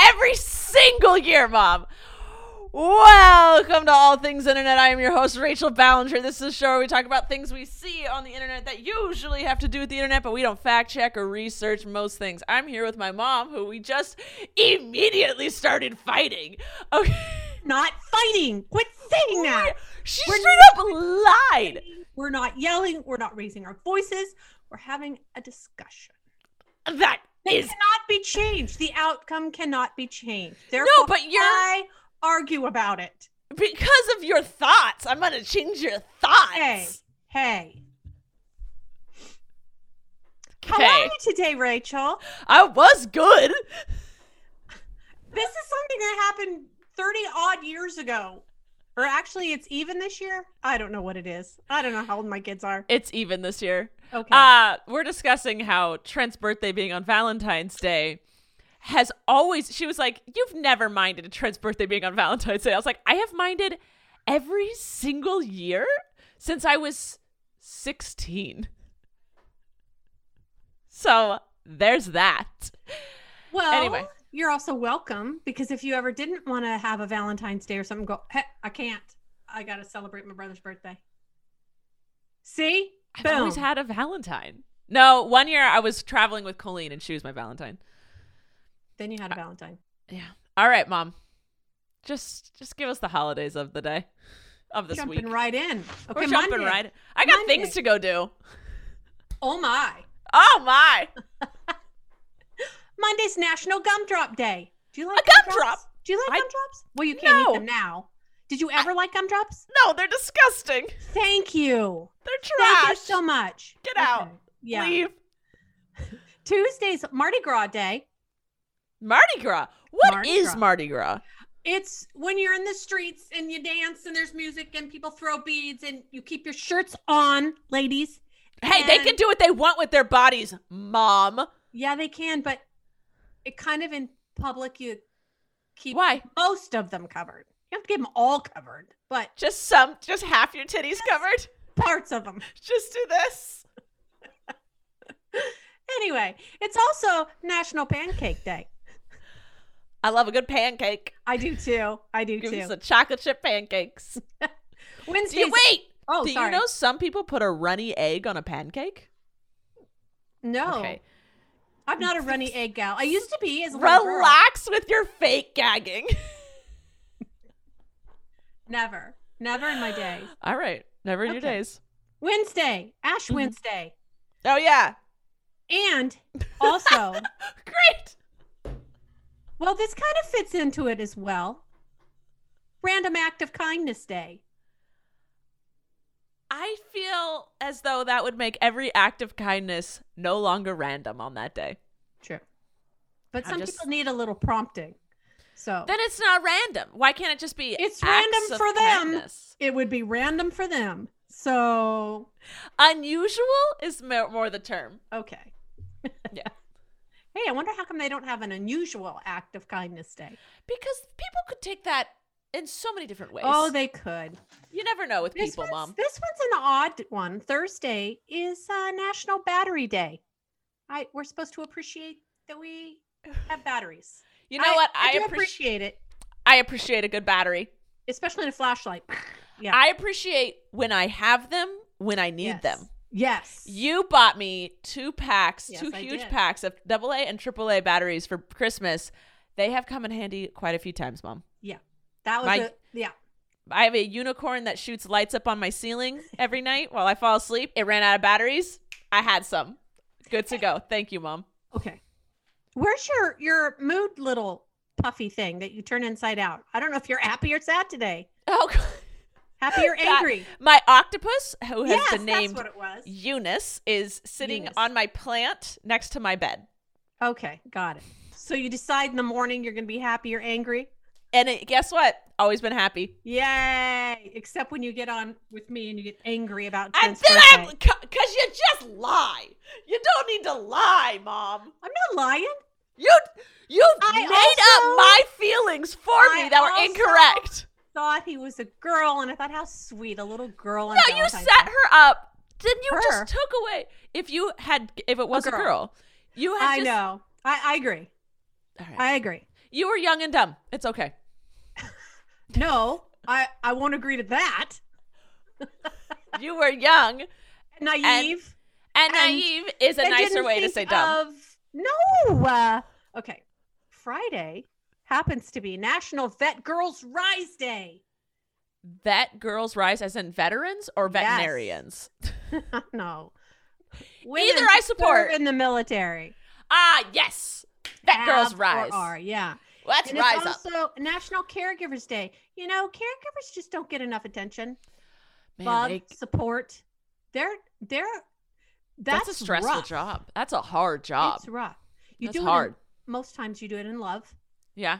Every single year, Mom. Welcome to All Things Internet. I am your host, Rachel Ballinger. This is a show where we talk about things we see on the internet that usually have to do with the internet, but we don't fact check or research most things. I'm here with my mom, who we just immediately started fighting. Okay. not fighting. Quit saying that. She We're straight up lied. We're not yelling. We're not raising our voices. We're having a discussion. That Is cannot be changed. The outcome cannot be changed. Therefore, but you're- I argue about it. because of your thoughts. I'm going to change your thoughts. Hey, hey. How are you today, Rachel? I was good. This is something that happened 30 odd years ago. Or actually, it's even this year. I don't know what it is. I don't know how old my kids are. It's even this year. Okay. Uh, we're discussing how Trent's birthday being on Valentine's Day has always she was like, You've never minded a Trent's birthday being on Valentine's Day. I was like, I have minded every single year since I was 16. So there's that. Well, Anyway. You're also welcome because if you ever didn't want to have a Valentine's Day or something, go, hey, I can't. I got to celebrate my brother's birthday. See? I've Boom. always had a Valentine. No, one year I was traveling with Colleen and she was my Valentine. then you had a Valentine. Yeah. All right, mom. Just just give us the holidays of the day. Of this Jumping week. right in. Okay, We're jumping Monday. right. I got Monday. things to go do. Oh, my. Oh my. Monday's National Gumdrop Day. Do you like A gumdrop? gumdrops? Do you like I- gumdrops? Well, you can't No. eat them now. Did you ever like gumdrops? No, they're disgusting. Thank you. They're trash. Thank you so much. Get out. Yeah. Leave. Tuesday's Mardi Gras Day. Mardi Gras. What is Mardi Gras. Mardi Gras? It's when you're in the streets and you dance and there's music and people throw beads and you keep your shirts on, ladies. Hey, they can do what they want with their bodies, mom. Yeah, they can, but it kind of in public you keep Why? most of them covered. You have to keep them all covered, but Just some, just half your titties covered. parts of them. Just do this. Anyway, it's also National Pancake Day. I love a good pancake. I do too. I do Give too. us the chocolate chip pancakes. Wednesday. wait? Oh, do sorry. you know some people put a runny egg on a pancake? No, Okay. I'm not a runny egg gal. I used to be as a. Relax with your fake gagging. Never, never in my days. All right. Never in your days. Wednesday, Ash Mhm. Wednesday, Oh yeah. and also, Great. well, this kind of fits into it as well. Random Act of Kindness Day. I feel as though that would make every act of kindness no longer random on that day. True, but I'm some just- people need a little prompting, so Then it's not random. Why can't it just be It's acts random of for them. kindness? it would be random for them. So Unusual is more, more the term. okay. Yeah. Hey, I wonder how come they don't have an unusual act of kindness day. Because people could take that in so many different ways. Oh, they could. you never know with This people, mom. This one's an odd one. Thursday is uh, National Battery Day. I we're supposed to appreciate that we have batteries. You know what? I, do appreciate appreciate it, I appreciate a good battery. especially in a flashlight. Yeah. I appreciate when I have them when I need Yes. them. Yes. You bought me two packs, Yes, two I huge did. packs of AA and AAA batteries for Christmas. They have come in handy quite a few times, mom. That was my- a yeah. I have a unicorn that shoots lights up on my ceiling every night while I fall asleep. It ran out of batteries. I had some. Good to go. Thank you, mom. Okay. Where's your your mood little puffy thing that you turn inside out? I don't know if you're happy or sad today. Oh, Happy or God. angry? my octopus, who has yes, been named what it was. Eunice, is sitting Eunice. on my plant next to my bed. Okay, got it. So you decide in the morning you're going to be happy or angry. And it, guess what? Always been happy. Yay! Except when you get on with me and you get angry about And then I'm because you just lie. You don't need to lie, mom. I'm not lying. You you made also- up my feelings for I me that were incorrect. Thought he was a girl, and I thought how sweet a little girl. No, you set her up. Then you Her. just took away. If you had, if it was a girl, girl. you had. I just, know. I, I agree. All right. I agree. you were young and dumb. It's okay. No, I I won't agree to that. You were young Naive. and, And naive is a nicer way to say dumb. Of, no. Uh, okay. Friday happens to be National Vet Girls Rise Day. Vet girls rise as in veterans or Yes. veterinarians. no. Either I support. in the military. Ah, yes. Vet girls have or rise. Are yeah. Let's and rise it's up. also National Caregivers Day. You know, caregivers just don't get enough attention. Man, love, they- support. They're they're that's, that's, a stressful rough. job. That's a hard job. It's rough. You That's do hard. In, most times you do it in love. Yeah.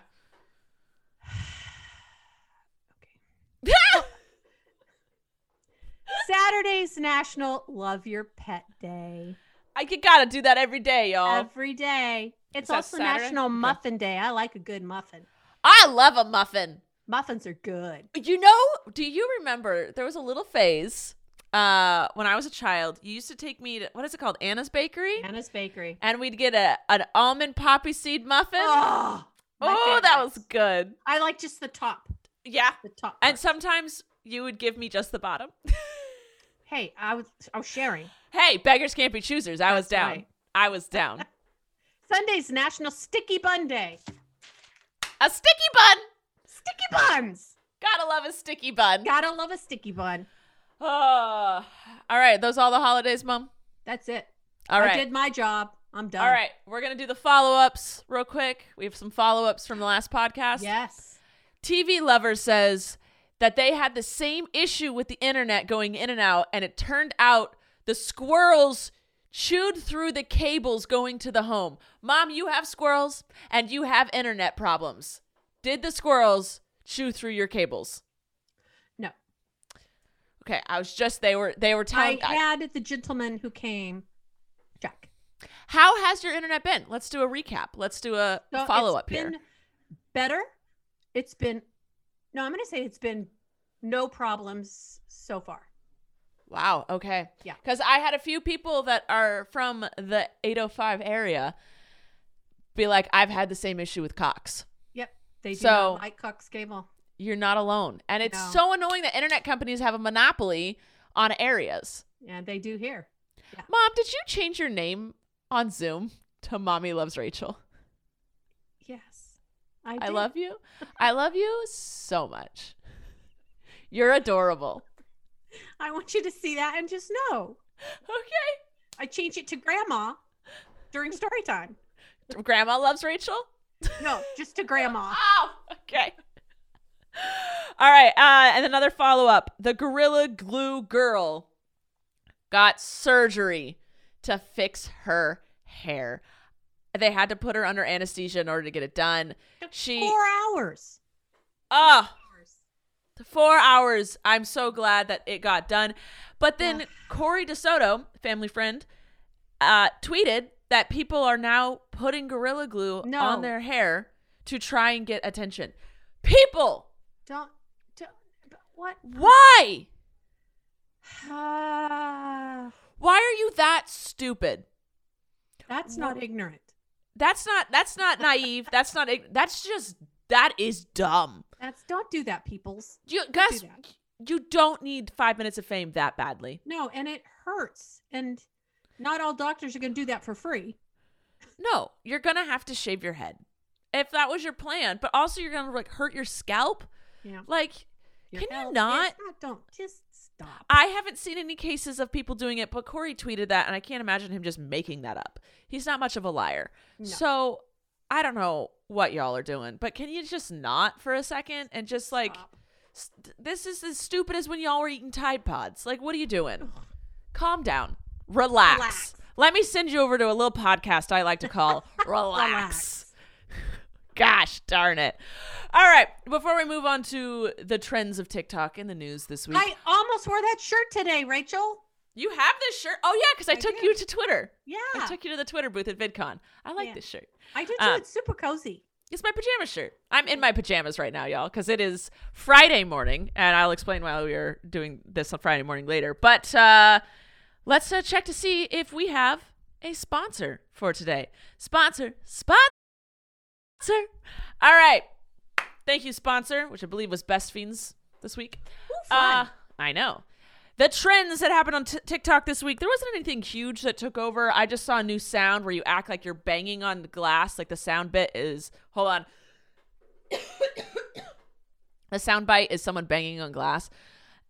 Okay. Saturday's National Love Your Pet Day. I you gotta do that every day, y'all. Every day. It's also Saturday? National Okay. Muffin Day. I like a good muffin. I love a muffin. Muffins are good. You know, do you remember there was a little phase uh when I was a child. You used to take me to what is it called? Anna's Bakery? Anna's Bakery. And we'd get a an almond poppy seed muffin. Oh, oh, that was good. I like just the top. Yeah. The top. And sometimes you would give me just the bottom. hey, I was I was sharing. hey, beggars can't be choosers. I was down. right. I was down. Sunday's National Sticky Bun Day. a sticky bun. Sticky buns. Gotta love a sticky bun. Gotta love a sticky bun. Oh. All right, those are all the holidays, Mom. That's it. All I right. did my job. I'm done. All right, we're gonna do the follow-ups real quick. We have some follow-ups from the last podcast. Yes. TV Lover says that they had the same issue with the internet going in and out, and it turned out the squirrels chewed through the cables going to the home. Mom, you have squirrels and you have internet problems. Did the squirrels chew through your cables? No. Okay, I was just they were they were telling I had the gentleman who came. Jack. How has your internet been? Let's do a recap. Let's do a So follow up here. been Better. It's been. No, I'm going to say it's been no problems so far. Wow. Okay. Yeah. Because I had a few people that are from the 805 area be like, I've had the same issue with Cox. Yep. They do So- not like Cox Cable. You're not alone. And it's No. so annoying that internet companies have a monopoly on areas. And they do here. Mom, did you change your name on Zoom to Mommy Loves Rachel? Yes. I, I love you. I love you so much. You're adorable. I want you to see that and just know. Okay. I changed it to grandma during story time. Grandma loves Rachel? No, just to grandma. Oh, okay. All right. Uh, and another follow up. The Gorilla Glue Girl got surgery to fix her hair. They had to put her under anesthesia in order to get it done. She, Four hours. oh, four hours. I'm so glad that it got done. But then Yeah. Corey DeSoto, family friend, uh, tweeted that people are now putting Gorilla Glue No. on their hair to try and get attention. People, Don't. don't what? why? Uh, Why are you that stupid? that's not ignorant. That's not that's not naive. that's not that's just that is dumb. That's don't do that, peoples. You do Gus, that. you don't need 5 minutes of fame that badly. No, and it hurts. And not all doctors are going to do that for free. No, you're going to have to shave your head. If that was your plan, but also you're going to like hurt your scalp. Yeah. Like Your Can you not? Not? Ah, don't just stop. I haven't seen any cases of people doing it, but Corey tweeted that, and I can't imagine him just making that up. He's not much of a liar. No. So I don't know what y'all are doing, but can you just not for a second and just like, st- this is as stupid as when y'all were eating Tide Pods. Like, what are you doing? Calm down. Relax. Relax. Let me send you over to a little podcast I like to call Relax. Relax. Gosh darn it. All right. Before we move on to the trends of TikTok in the news this week, I almost wore that shirt today, Rachel. You have this shirt. Oh, yeah, because I, I took did. you to Twitter. Yeah, I took you to the Twitter booth at VidCon. I like Yeah. this shirt. I did too. uh, it's super cozy. It's my pajama shirt. I'm in my pajamas right now, y'all, because it is Friday morning, and I'll explain why we are doing this on Friday morning later. But uh, let's uh, check to see if we have a sponsor for today. Sponsor, sponsor. All right. Thank you, sponsor, which I believe was Best Fiends this week. Ooh, fun. Uh, I know. The trends that happened on t- TikTok this week, there wasn't anything huge that took over. I just saw a new sound where you act like you're banging on the glass. Like the sound bit is, hold on. the sound bite is someone banging on glass.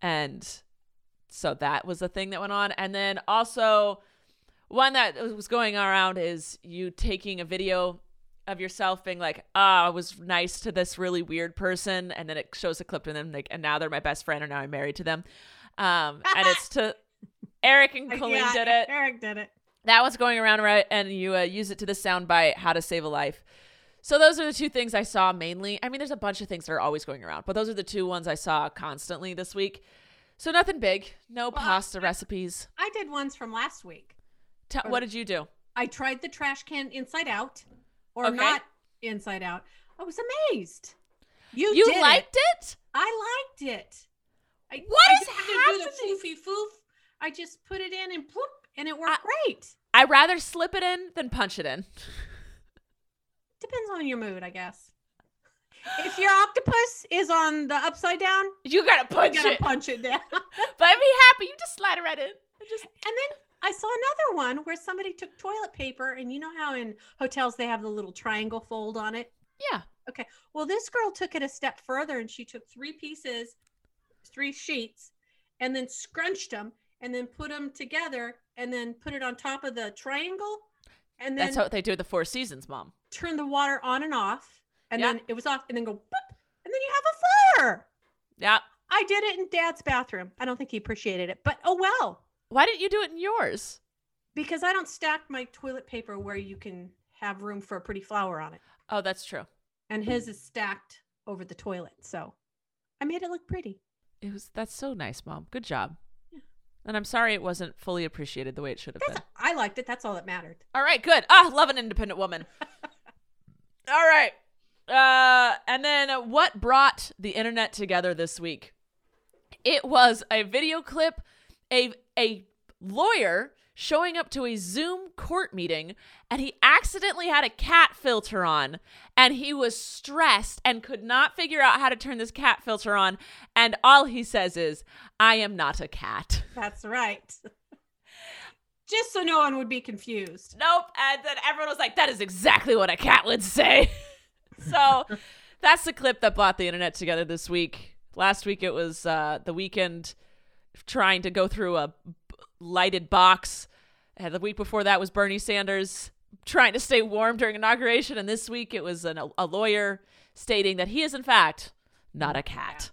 And so that was the thing that went on. And then also, one that was going around is you taking a video of yourself being like, "Oh, I was nice to this really weird person," and then it shows a clip of them like, and now they're my best friend, and now I'm married to them. Um, and it's to Eric and Colleen yeah, did it. Eric did it. That was going around right, and you uh, use it to the soundbite "How to Save a Life." So those are the two things I saw mainly. I mean, there's a bunch of things that are always going around, but those are the two ones I saw constantly this week. So nothing big, no Well, pasta I- recipes. I did ones from last week. T- what did you do? I tried the trash can inside out, or Okay. not inside out. I was amazed. You You liked it. it? I liked it. I, What I is didn't do the happening? foofy foof. I just put it in and ploop, and it worked I- great. I rather slip it in than punch it in. Depends on your mood, I guess. If your octopus is on the upside down, You gotta you punch gotta it. punch it down. But I'd be happy. You just slide it right in. Just and then I saw another one where somebody took toilet paper, and you know how in hotels they have the little triangle fold on it? yeah. Okay. Well, this girl took it a step further and she took three pieces, three sheets, and then scrunched them and then put them together and then put it on top of the triangle and then That's what they do the Four Seasons, Mom. turn the water on and off. And Yeah. then it was off and then go boop, and then you have a flower. Yeah. I did it in dad's bathroom. I don't think he appreciated it, but oh well, Why didn't you do it in yours? because I don't stack my toilet paper where you can have room for a pretty flower on it. Oh, that's true. And his is stacked over the toilet. So I made it look pretty. It was that's so nice, Mom. Good job. Yeah. And I'm sorry it wasn't fully appreciated the way it should have That's, been. I liked it. That's all that mattered. All right, good. Ah, love an independent woman. All right. Uh, and then what brought the internet together this week? It was a video clip, a a lawyer showing up to a Zoom court meeting, and he accidentally had a cat filter on, and he was stressed and could not figure out how to turn this cat filter on, and all he says is, "I am not a cat." That's right. Just so no one would be confused. nope. And then everyone was like, that is exactly what a cat would say. so that's the clip that brought the internet together this week. Last week it was uh, the Weeknd trying to go through a lighted box. And the week before that was Bernie Sanders trying to stay warm during inauguration. And this week it was an, a lawyer stating that he is, in fact, not a cat.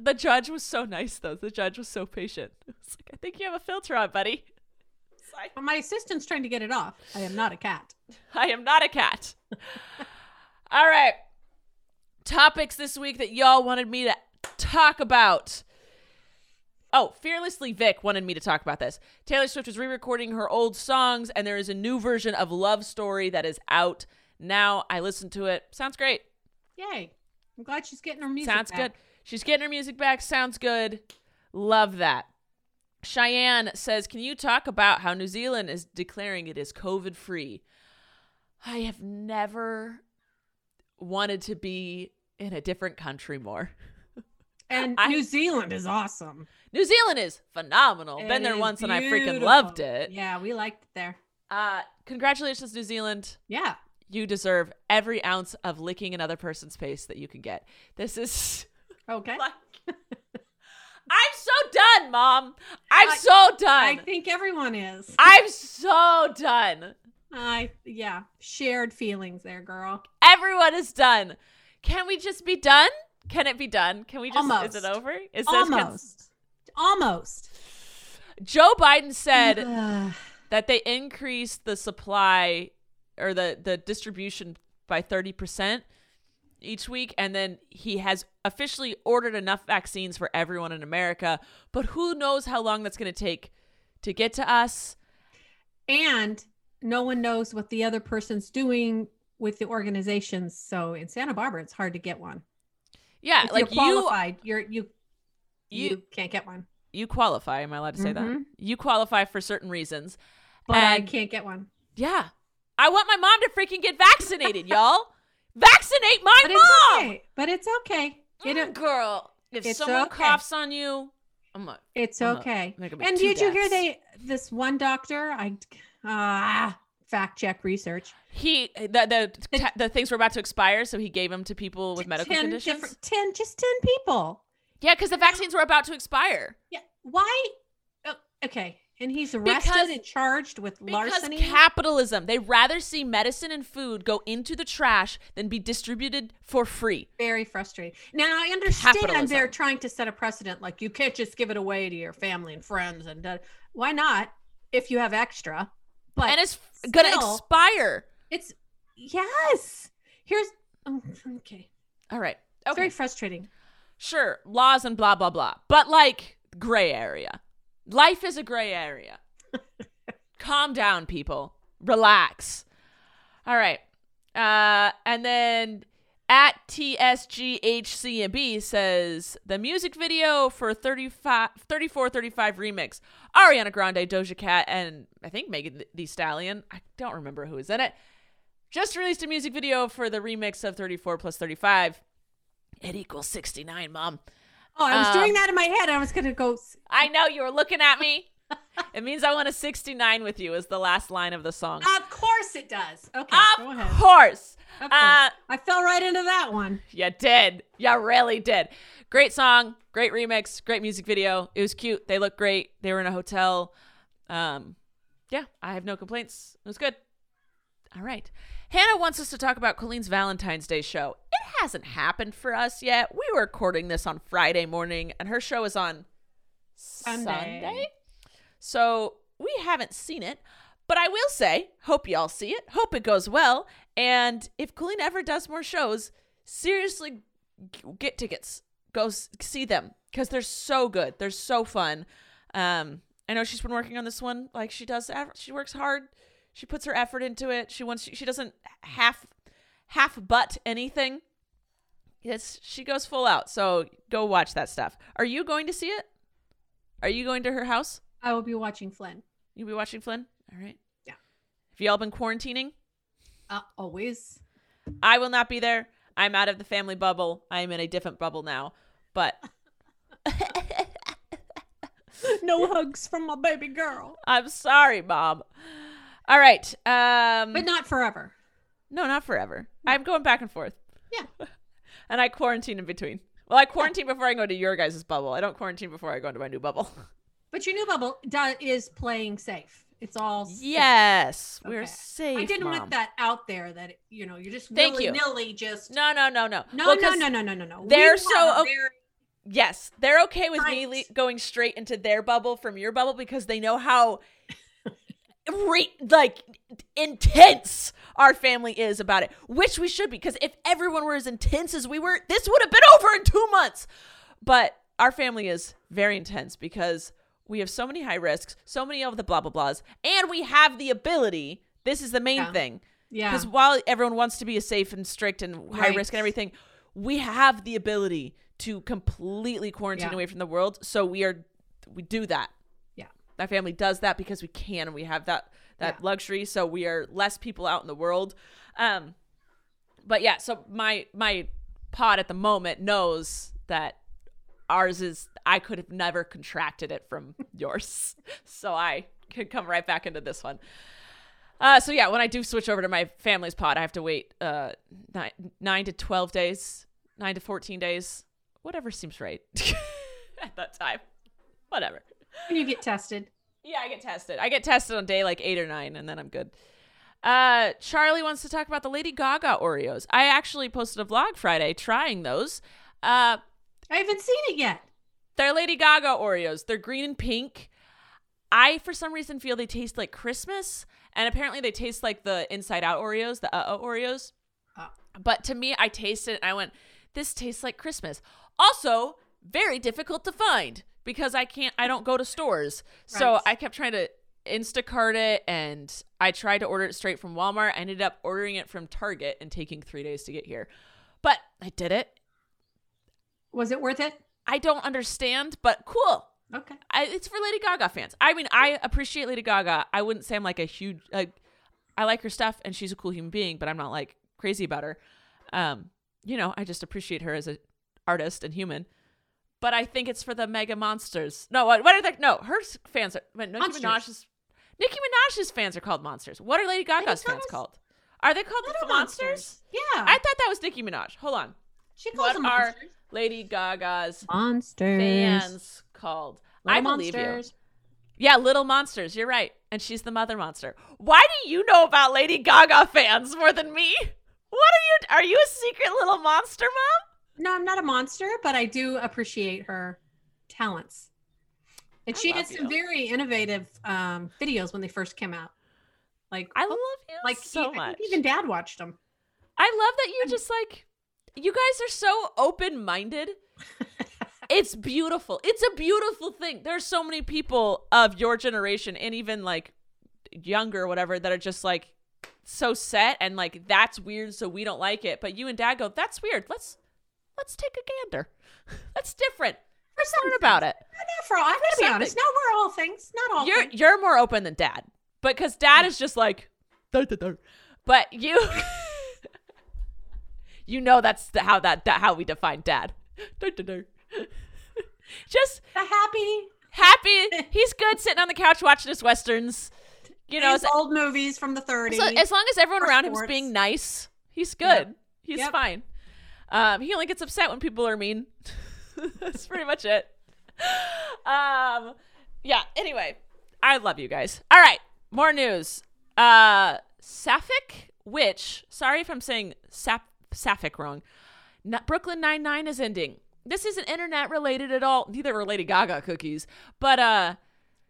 The judge was so nice, though. The judge was so patient. It's like, I think you have a filter on, buddy. Like, But my assistant's trying to get it off. I am not a cat. I am not a cat. All right. Topics this week that y'all wanted me to talk about. Oh, Fearlessly Vic wanted me to talk about this. Taylor Swift is re recording her old songs, and there is a new version of Love Story that is out now. I listened to it. Sounds great. Yay. I'm glad she's getting her music Sounds back. good. She's getting her music back. Sounds good. Love that. Cheyenne says, Can you talk about how New Zealand is declaring it is COVID free? I have never wanted to be in a different country more. And I- New Zealand is awesome. New Zealand is phenomenal. Been there is once and I freaking loved it. Yeah, we liked it there. Uh, congratulations, New Zealand. Yeah. You deserve every ounce of licking another person's face that you can get. This is Okay. like I'm so done, Mom. I'm I- so done. I think everyone is. I'm so done. I yeah, shared feelings there, girl. Everyone is done. Can we just be done? Can it be done? Can we just Almost. is it over? It says can- Almost. Joe Biden said that they increased the supply or the the distribution by 30% each week, and then he has officially ordered enough vaccines for everyone in America. But who knows how long that's going to take to get to us? And no one knows what the other person's doing with the organizations. So in Santa Barbara, it's hard to get one. Yeah, If like you're you, qualified, you, are you, you you, can't get one. you qualify. Am I allowed to say that? Mhm. You qualify for certain reasons. But I can't get one. Yeah, I want my mom to freaking get vaccinated, y'all. Vaccinate my But mom. it's okay. But it's okay. It, Mm, girl, if someone okay. coughs on you, I'm a, It's I'm okay. be And did you hear they this one doctor? I ah fact check research. he the the the things were about to expire, so he gave them to people with medical 10 conditions. ten, just ten people. Yeah, because the vaccines were about to expire. Yeah. Why? Oh, okay. And he's arrested Because- and charged with larceny. Because capitalism. They rather see medicine and food go into the trash than be distributed for free. Very frustrating. Now I understand Capitalism. they're trying to set a precedent, like you can't just give it away to your family and friends, and uh, why not if you have extra? But and it's gonna expire. it's yes. Here's oh, okay. All right. It's Okay. very frustrating. Sure, laws and blah blah blah. But like gray area. Life is a gray area. Calm down, people. Relax. All right. Uh and then at TSGHCB says the music video for 35 3435 remix Ariana Grande, Doja Cat and I think Megan Thee Stallion. I don't remember who is in it. Just released a music video for the remix of 34 plus 35. It equals 69, mom. Oh, I was Um, doing that in my head. I was gonna go. I know you were looking at me. it means I want a 69 with you is the last line of the song. Of course it does. Okay, go of ahead. course. Of course. Uh, I fell right into that one. you did. You really did. Great song, great remix, great music video. It was cute. They look great. They were in a hotel. Um, yeah, I have no complaints. It was good. All right. Hannah wants us to talk about Colleen's Valentine's Day show. It hasn't happened for us yet. We were recording this on Friday morning, and her show is on Sunday. Sunday. So we haven't seen it, but I will say, hope y'all see it. Hope it goes well. And if Colleen ever does more shows, seriously get tickets. Go see them because they're so good. They're so fun. Um, I know she's been working on this one like she does. She works hard. She puts her effort into it. She wants. She doesn't half half butt anything. Yes, she goes full out. So go watch that stuff. Are you going to see it? Are you going to her house? I will be watching Flynn. You'll be watching Flynn? All right. Yeah. Have y'all been quarantining? Uh, always. I will not be there. I'm out of the family bubble. I am in a different bubble now. But no hugs from my baby girl. I'm sorry, mom. All right. Um But not forever. no, not forever. I'm going back and forth. Yeah. And I quarantine in between. Well, I quarantine before I go to your guys' bubble. I don't quarantine before I go into my new bubble. But your new bubble do- is playing safe. It's all safe. yes, we're safe. I didn't Mom. want that out there that you know you're just Thank willy you. nilly just No, no, no, no. no Well, no no no no no no. they're We so have a o- very- Yes, they're okay with me le- going straight into their bubble from your bubble because they know how re- like intense our family is about it, which we should be because if everyone were as intense as we were, this would have been over in 2 months. But our family is very intense because we have so many high risks, so many of the blah blah blahs, and we have the ability. This is the main Yeah. thing. yeah. Because while everyone wants to be safe and strict and high Right. risk and everything, we have the ability to completely quarantine Yeah. away from the world. So we are we do that. My family does that because we can and we have that that Yeah. luxury. So we are less people out in the world. Um but yeah, so my my pod at the moment knows that ours is I could have never contracted it from yours. So I could come right back into this one. Uh, so yeah, when I do switch over to my family's pod, I have to wait uh, nine, nine to twelve days, nine to fourteen days, whatever seems right at that time. Whatever. When you get tested. Yeah, I get tested. I get tested on day like eight or nine, and then I'm good. Uh, Charlie wants to talk about the Lady Gaga Oreos. I actually posted a vlog Friday trying those. Uh, I haven't seen it yet. they're Lady Gaga Oreos. They're green and pink. I, for some reason, feel they taste like Christmas, and apparently they taste like the Inside Out Oreos, the uh oh Oreos. Oh. But to me, I tasted it and I went, this tastes like Christmas. Also, very difficult to find because I can't, I don't go to stores. So I kept trying to Instacart it and I tried to order it straight from Walmart. I ended up ordering it from Target and taking three days to get here. But I did it. Was it worth it? I don't understand, but cool. Okay. I, it's for Lady Gaga fans. I mean, I appreciate Lady Gaga. I wouldn't say I'm like a huge like. I like her stuff and she's a cool human being, but I'm not like crazy about her. Um, you know, I just appreciate her as a artist and human. But I think it's for the mega monsters. No, what, what are they? No, her fans are. But Nicki Monsters. Minaj's Nicki Minaj's fans are called monsters. What are Lady Gaga's fans Gaga's- called? Are they called Little the monsters? Yeah. I thought that was Nicki Minaj. Hold on. she calls What them are monsters. Lady Gaga's Monsters. fans called? I Little believe you. monsters. Yeah, Little Monsters. You're right. And she's the mother monster. Why do you know about Lady Gaga fans more than me? What are you? Are you a secret little monster, mom? No, I'm not a monster, but I do appreciate her talents. And I she did some you. very innovative um, videos when they first came out. Like, I oh, love you like so e- I much. Even Dad watched them. I love that you're just like, you guys are so open minded. it's beautiful. It's a beautiful thing. There's so many people of your generation and even like younger or whatever that are just like so set and like that's weird so we don't like it. But you and dad go, that's weird. Let's let's take a gander. That's different. Let's learn about it. Not for all. I gotta be something. honest. No, we're all things. Not all You're things. you're more open than dad. But cuz dad is just like "Dur, dur, dur." but you you know that's the, how that, that how we define dad. Just The happy, happy. He's good sitting on the couch watching his westerns. You know, as, old movies from the 30s. so as long as everyone around him is being nice, he's good. He's Yep. fine. Um, he only gets upset when people are mean. That's pretty much it. Um, yeah. Anyway, I love you guys. All right, more news. Uh, Sapphic Witch. Sorry if I'm saying Sap- Sapphic wrong. Not Brooklyn Nine Nine is ending. This isn't internet related at all. Neither are Lady Gaga cookies, but uh.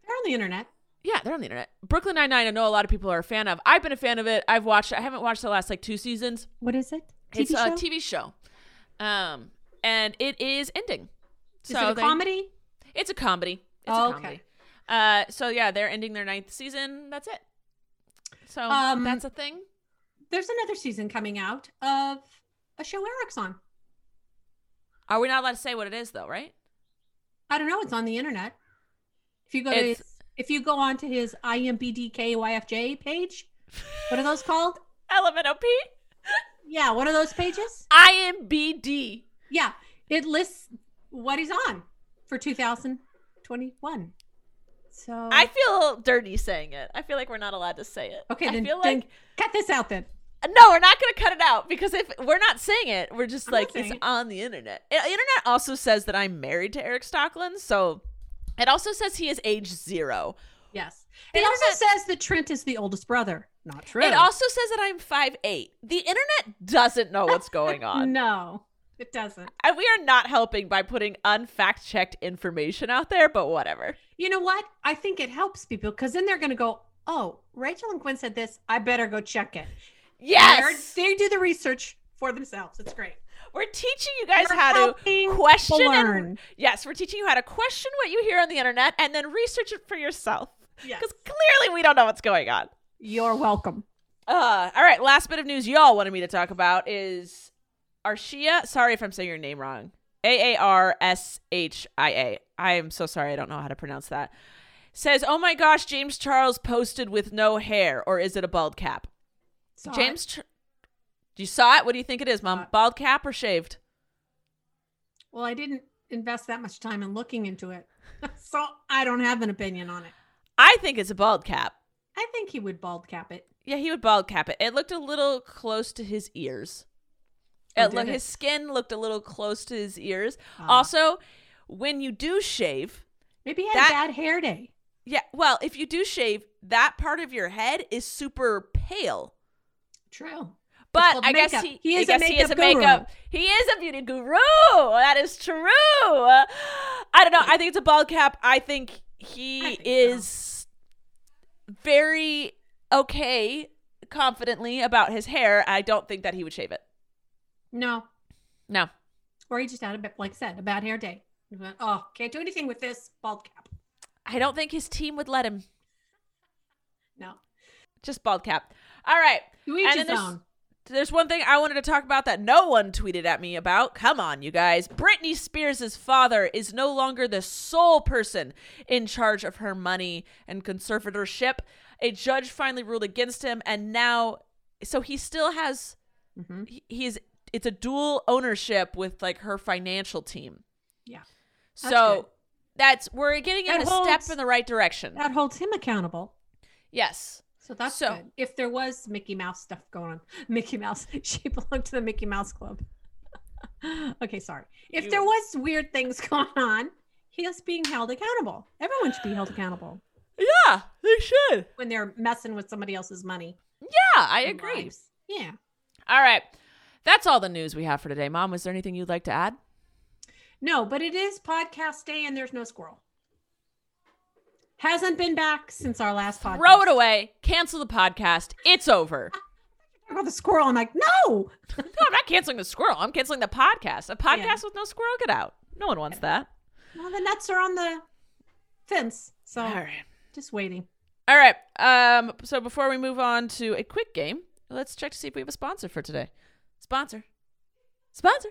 They're on the internet. Yeah, they're on the internet. Brooklyn Nine Nine. I know a lot of people are a fan of. I've been a fan of it. I've watched. I haven't watched the last like two seasons. What is it? it's TV a? TV show, um, and it is ending. Is so it a they- comedy? It's a comedy. It's Oh, a okay. comedy. Uh, so yeah, they're ending their ninth season. That's it. So Um, that's a thing. There's another season coming out of a show Eric's on. Are we not allowed to say what it is though? Right? I don't know. It's on the internet. If you go to his, if you go onto his IMBDKYFJ page, what are those called? LMNOP. Yeah, what are those pages? IMBD. Yeah, it lists what he's on for 2021. So I feel dirty saying it. I feel like we're not allowed to say it. okay, I then, feel then like cut this out then. No, we're not going to cut it out because if we're not saying it, we're just I'm like it's it. on the internet. Internet also says that I'm married to Eric Stocklin, so it also says he is age zero. Yes. The It also says that Trent is the oldest brother. Not true. It also says that I'm five eight. The internet doesn't know what's going on. no, it doesn't. And we are not helping by putting unfact checked information out there, but whatever. You know what? I think it helps people because then they're going to go, oh, Rachel and Gwen said this. I better go check it. Yes. They're- they do the research for themselves. It's great. We're teaching you guys We're how to question people and yes, we're teaching you how to question what you hear on the internet and then research it for yourself. Yes. Because clearly we don't know what's going on. You're welcome. Uh, all right, last bit of news y'all wanted me to talk about is Arshia. Sorry if I'm saying your name wrong. A A R S H I A. I am so sorry. I don't know how to pronounce that. Says, "Oh my gosh, James Charles posted with no hair, or is it a bald cap?" Saw James. Ch- you saw it. What do you think it is, Mom? It. Bald cap or shaved? Well, I didn't invest that much time in looking into it. so I don't have an opinion on it. I think it's a bald cap. I think he would bald cap it. Yeah, he would bald cap it. It looked a little close to his ears. Oh, It did look, it? his skin looked a little close to his ears. Ah. Also, when you do shave, Maybe he had that- a bad hair day. Yeah, well, if you do shave, that part of your head is super pale. True. But I guess he, He is a guess he is a guru. makeup. He is a beauty guru. That is true. I don't know. I think it's a bald cap. I think he I think so. is very okay confidently about his hair. I don't think that he would shave it. No. No. Or he just had a bit, like I said, a bad hair day. Went, oh, can't do anything with this bald cap. I don't think his team would let him. No. Just bald cap. All right. You each And his own. There's one thing I wanted to talk about that no one tweeted at me about. Come on, you guys. Britney Spears' father is no longer the sole person in charge of her money and conservatorship. A judge finally ruled against him, and now, so he still has, Mhm. he- he's, it's a dual ownership with like her financial team. Yeah. So That's good. that's, we're getting in That a holds- step in the right direction. That holds him accountable. yes. So that's So- good. If there was Mickey Mouse stuff going on, Mickey Mouse, she belonged to the Mickey Mouse Club. okay, sorry. If You- there was weird things going on, he is being held accountable. Everyone should be held accountable Yeah, they should. when they're messing with somebody else's money. Yeah, I agree. lives. Yeah. All right. That's all the news we have for today. Mom, was there anything you'd like to add? No, but it is podcast day and there's no squirrel. Hasn't been back since our last podcast. Throw it away. Cancel the podcast. It's over. About the squirrel. I'm like, no. no, I'm not canceling the squirrel. I'm canceling the podcast. A podcast Yeah. with no squirrel, get out. No one wants that. Well, the nuts are on the fence. So All right. just waiting. All right. Um. So before we move on to a quick game, let's check to see if we have a sponsor for today. Sponsor. Sponsor.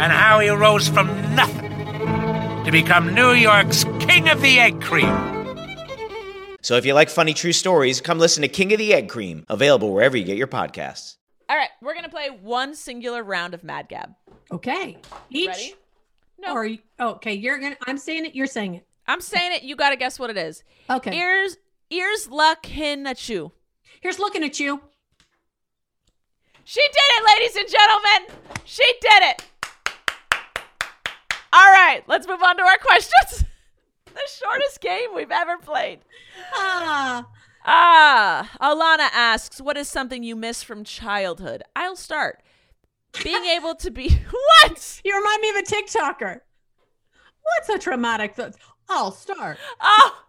and how he rose from nothing to become New York's King of the Egg Cream. So if you like funny true stories, come listen to King of the Egg Cream, available wherever you get your podcasts. All right. We're gonna play one singular round of Mad Gab. Okay. Each. Ready? No. Or you- oh, okay, you're gonna. I'm saying it. You're saying it. I'm saying it. You gotta guess what it is. Okay. Ears. Ears. at you. Here's looking at you. She did it, ladies and gentlemen. She did it. All right, let's move on to our questions. the shortest game we've ever played. Ah. Ah, Alana asks, "What is something you miss from childhood?" I'll start. Being able to be what? You remind me of a TikToker. What's a traumatic thought? I'll start. Oh,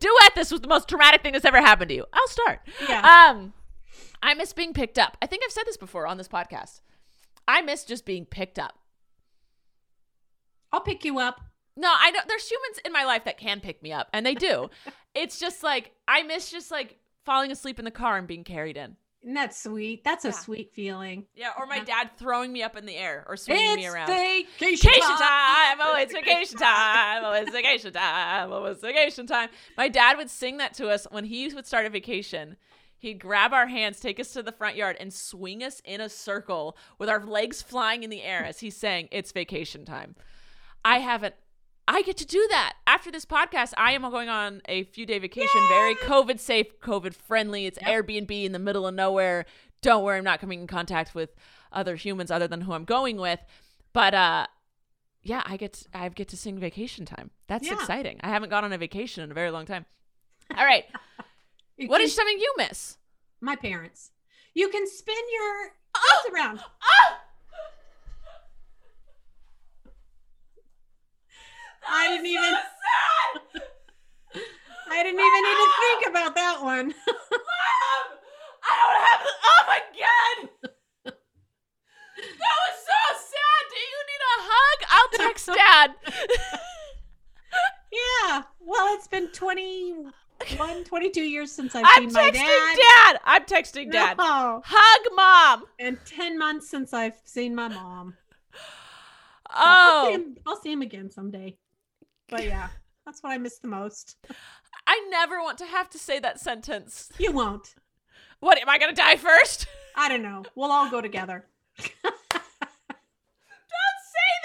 duet. This was the most traumatic thing that's ever happened to you. I'll start. Yeah. Um, I miss being picked up. I think I've said this before on this podcast. I miss just being picked up. I'll pick you up. No, I don't. There's humans in my life that can pick me up, and they do. it's just like I miss just like falling asleep in the car and being carried in. Isn't that sweet? That's a sweet feeling. Yeah, or my dad throwing me up in the air or swinging me around. vacation Vacation time. time, oh, it's vacation time, oh, it's vacation time, oh, it's vacation time. My dad would sing that to us when he would start a vacation. He'd grab our hands, take us to the front yard, and swing us in a circle with our legs flying in the air as he's saying, It's vacation time. I haven't, I get to do that. After this podcast, I am going on a few day vacation, very COVID safe, COVID friendly. It's Airbnb in the middle of nowhere. Don't worry, I'm not coming in contact with other humans other than who I'm going with. But uh yeah, I get to, I get to sing vacation time. That's Yeah. exciting. I haven't gone on a vacation in a very long time. All right. What can- is something you miss? my parents? You can spin your Oh! around. I didn't even. I didn't even need to think about that one. Mom, I don't have Oh my god. That was so sad. Do you need a hug? I'll text dad. yeah. Well, it's been 21, 22 years since I've seen my mom. I'm seen my texting dad. dad. I'm texting dad. No. Hug mom. And 10 months since I've seen my mom. Oh. I'll see Oh, him, I'll see him again someday. But yeah, that's what I miss the most. I never want to have to say that sentence. You won't. What am I gonna die first? I don't know. We'll all go together. Don't say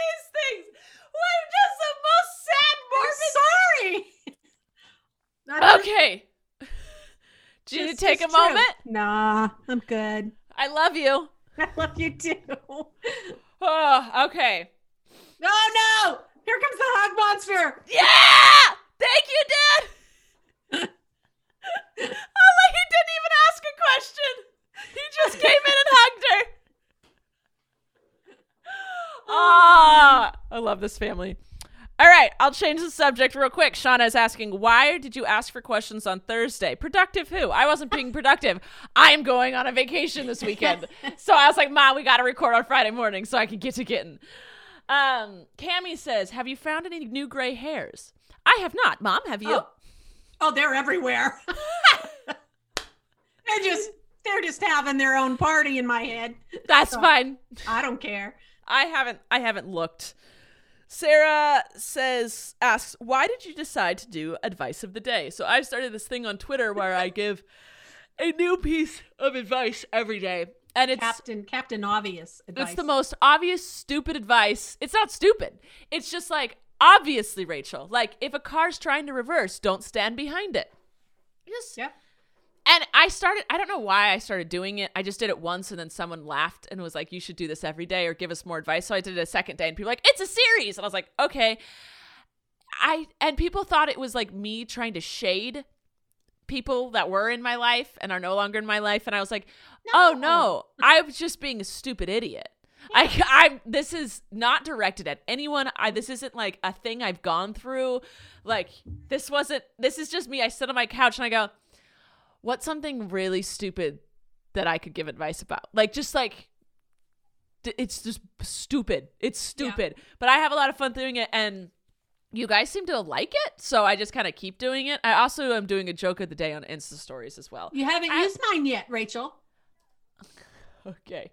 these things. I'm just the most sad, morbid. I'm sorry. Okay. Do you need to take a true. moment? Nah, I'm good. I love you. I love you too. Oh, okay. Oh no! Here comes the hog monster. Yeah! Thank you, Dad. oh, like he didn't even ask a question. He just came in and hugged her. Ah, I love this family. All right, I'll change the subject real quick. Shauna is asking, why did you ask for questions on Thursday? Productive who? I wasn't being productive. I'm going on a vacation this weekend. so I was like, Mom, we got to record on Friday morning so I can get to getting. Um, Cammy says, have you found any new gray hairs? I have not. Mom, have you? Oh, oh they're everywhere. they're just they're just having their own party in my head. That's So, fine. I don't care. I haven't I haven't looked. Sarah says asks, "Why did you decide to do advice of the day?" So I've started this thing on Twitter where I give a new piece of advice every day. And it's Captain Captain Obvious advice. it's the most obvious stupid advice. It's not stupid. It's just like obviously Rachel, like if a car's trying to reverse, don't stand behind it. Just Yep. and I started, I don't know why I started doing it. I just did it once and then someone laughed and was like, you should do this every day or give us more advice. So I did it a second day and people were like, it's a series. And I was like, okay. I, and people thought it was like me trying to shade people that were in my life and are no longer in my life. And I was like, oh no, I was just being a stupid idiot. I, I, this is not directed at anyone. I, this isn't like a thing I've gone through. Like, this wasn't, this is just me. I sit on my couch and I go, what's something really stupid that I could give advice about? Like just like it's just stupid. It's stupid. But I have a lot of fun doing it and you guys seem to like it, so I just kind of keep doing it. I also am doing a joke of the day on Insta stories as well. You haven't I- used mine yet, Rachel. Okay.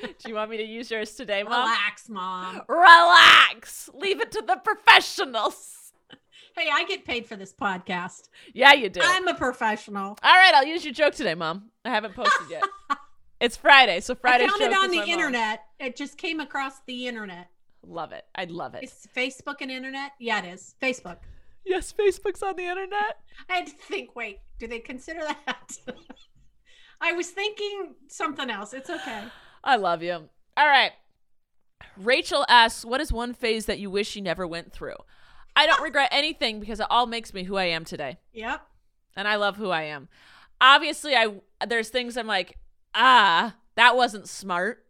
Do you want me to use yours today, Mom? Relax, mom. Relax. Leave it to the professionals. Hey, I get paid for this podcast. Yeah, you do. I'm a professional. All right, I'll use your joke today, Mom. I haven't posted yet. it's Friday, so Friday. I found it on the my mom. internet. It just came across the internet. Love it. I love it. It's Facebook and internet. Yeah, it is. Facebook. yes, Facebook's on the internet. I had to think, wait, do they consider that? I was thinking something else. It's okay. I love you. All right. Rachel asks, "What is one phase that you wish you never went through?" I don't regret anything because it all makes me who I am today, Yep. and I love who I am. Obviously, I there's things I'm like, ah, that wasn't smart,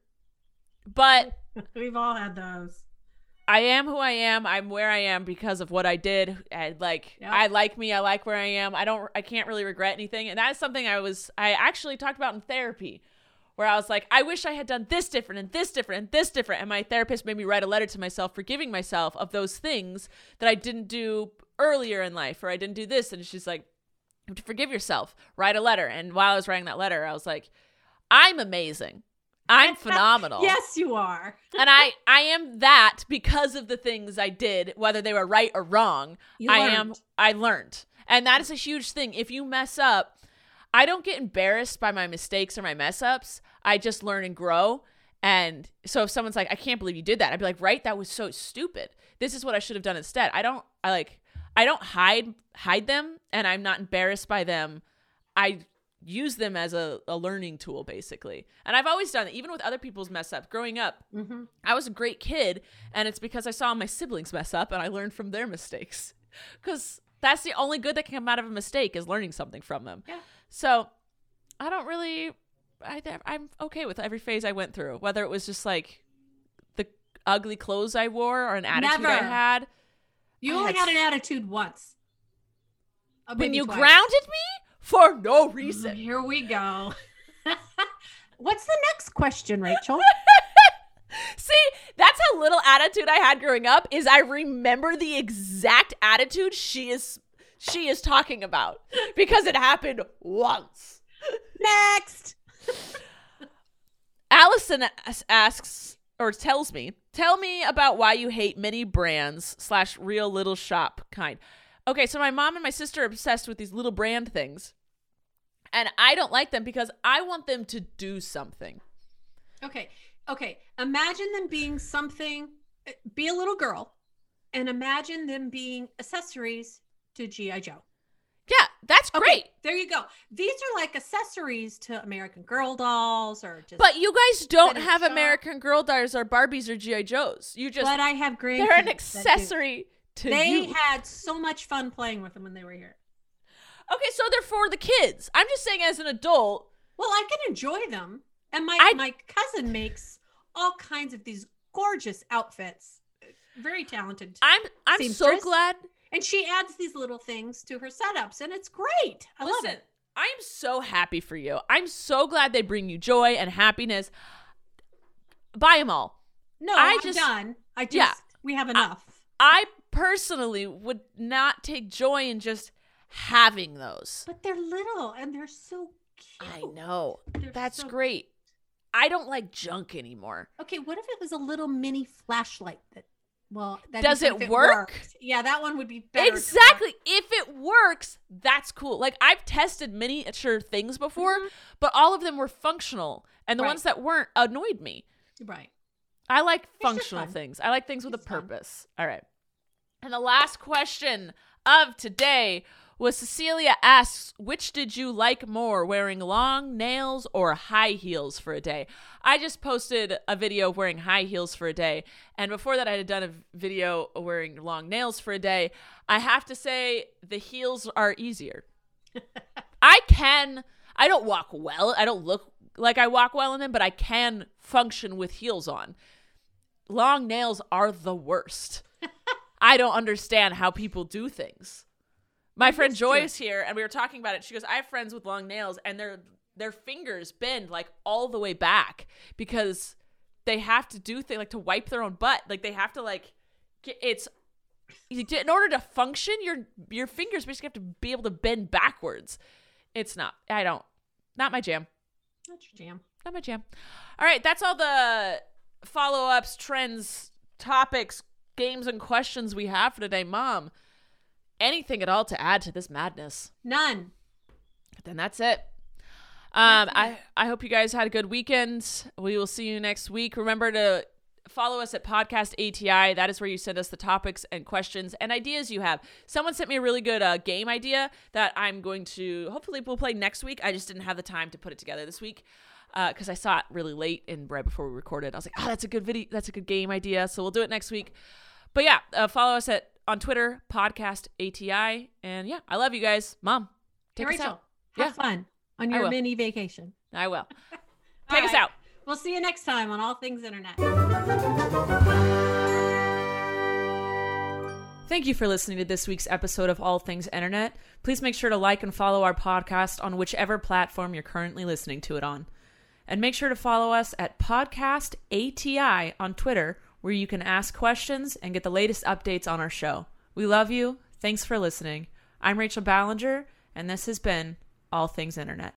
but We've all had those. I am who I am. I'm where I am because of what I did. And like Yep. I like me. I like where I am. I don't I can't really regret anything. And that is something I was I actually talked about in therapy where I was like, I wish I had done this different and this different and this different. And my therapist made me write a letter to myself forgiving myself of those things that I didn't do earlier in life or I didn't do this. And she's like, to forgive yourself. Write a letter. And while I was writing that letter, I was like, I'm amazing. I'm phenomenal Yes, you are. and I I am that because of the things I did, whether they were right or wrong. You I am. I learned. And that is a huge thing. If you mess up, I don't get embarrassed by my mistakes or my mess ups. I just learn and grow. And so if someone's like, I can't believe you did that, I'd be like, right, that was so stupid. This is what I should have done instead. I don't I like I don't hide hide them and I'm not embarrassed by them. I use them as a, a learning tool basically. And I've always done it, even with other people's mess up Growing up, Mm-hmm. I was a great kid, and it's because I saw my siblings mess up and I learned from their mistakes. Because that's the only good that can come out of a mistake is learning something from them. Yeah. So I don't really, I, I'm okay with every phase I went through, whether it was just like the ugly clothes I wore or an attitude I had. You I only had had an attitude once. When you twice. grounded me for no reason. Here we go. What's the next question, Rachel? See, that's how little attitude I had growing up is I remember the exact attitude she is she is talking about because it happened once. Next. Allison asks or tells me, tell me about why you hate Mini Brands slash real little Shopkins. Okay, so my mom and my sister are obsessed with these little brand things. And I don't like them because I want them to do something. Okay. Okay. Imagine them being something, uh, be a little girl, and imagine them being accessories to G.I. Joe. Yeah, that's Okay, great. there you go. These are like accessories to American Girl dolls or just. But you guys don't have. American Girl dolls or Barbies or GI Joes. You just but I have grandkids. they're an accessory to They you. had so much fun playing with them when they were here. Okay, so they're for the kids. I'm just saying, as an adult, Well, I can enjoy them, and my I- my cousin makes all kinds of these gorgeous outfits. Very talented, I'm I'm so glad. and she adds these little things to her setups, and it's great. I love it. I'm so happy for you. I'm so glad they bring you joy and happiness. Buy them all. No, I I'm just- done. I just yeah. we have enough. I personally would not take joy in just having those. but they're little and they're so cute. I know. They're That's so- great. I don't like junk anymore. Okay, what if it was a little mini flashlight that? Well, Does it work? worked. Yeah, that one would be better. Exactly. If it works, that's cool. Like I've tested miniature things before, mm-hmm. but all of them were functional, and the Right. ones that weren't annoyed me. Right. I like just functional things. I like things with It's a fun. purpose. All right. And the last question of today was Cecilia asks, which did you like more, wearing long nails or high heels for a day? I just posted a video of wearing high heels for a day. And before that, I had done a video of wearing long nails for a day. I have to say, the heels are easier. I can, I don't walk well. I don't look like I walk well in them, but I can function with heels on long nails are the worst. I don't understand how people do things. My friend Joy is here and we were talking about it. She goes, I have friends with long nails and their their fingers bend like all the way back because they have to do things like to wipe their own butt. Like they have to like get, it's in order to function, your your fingers basically have to be able to bend backwards. It's not. I don't. Not my jam. Not your jam. Not my jam. All right, that's all the follow ups, trends, topics, games, and questions we have for today. Mom, anything at all to add to this madness? None. Then that's it. Um, I, I hope you guys had a good weekend. We will see you next week. Remember to follow us at Podcast ATI. That is where you send us the topics and questions and ideas you have. Someone sent me a really good uh, game idea that I'm going to hopefully we'll play next week. I just didn't have the time to put it together this week because I saw it really late and right before we recorded. I was like, oh, that's a good video. That's a good game idea. So we'll do it next week. But yeah, uh, follow us at on Twitter, Podcast ATI. And yeah, I love you guys. Mom, Hey, take us Rachel, out. have Yeah. fun on your mini vacation. I will. Take us out. We'll see you next time on All Things Internet. Thank you for listening to this week's episode of All Things Internet. Please make sure to like and follow our podcast on whichever platform you're currently listening to it on. And make sure to follow us at Podcast ATI on Twitter, where you can ask questions and get the latest updates on our show. We love you. Thanks for listening. I'm Rachel Ballinger, and this has been All Things Internet.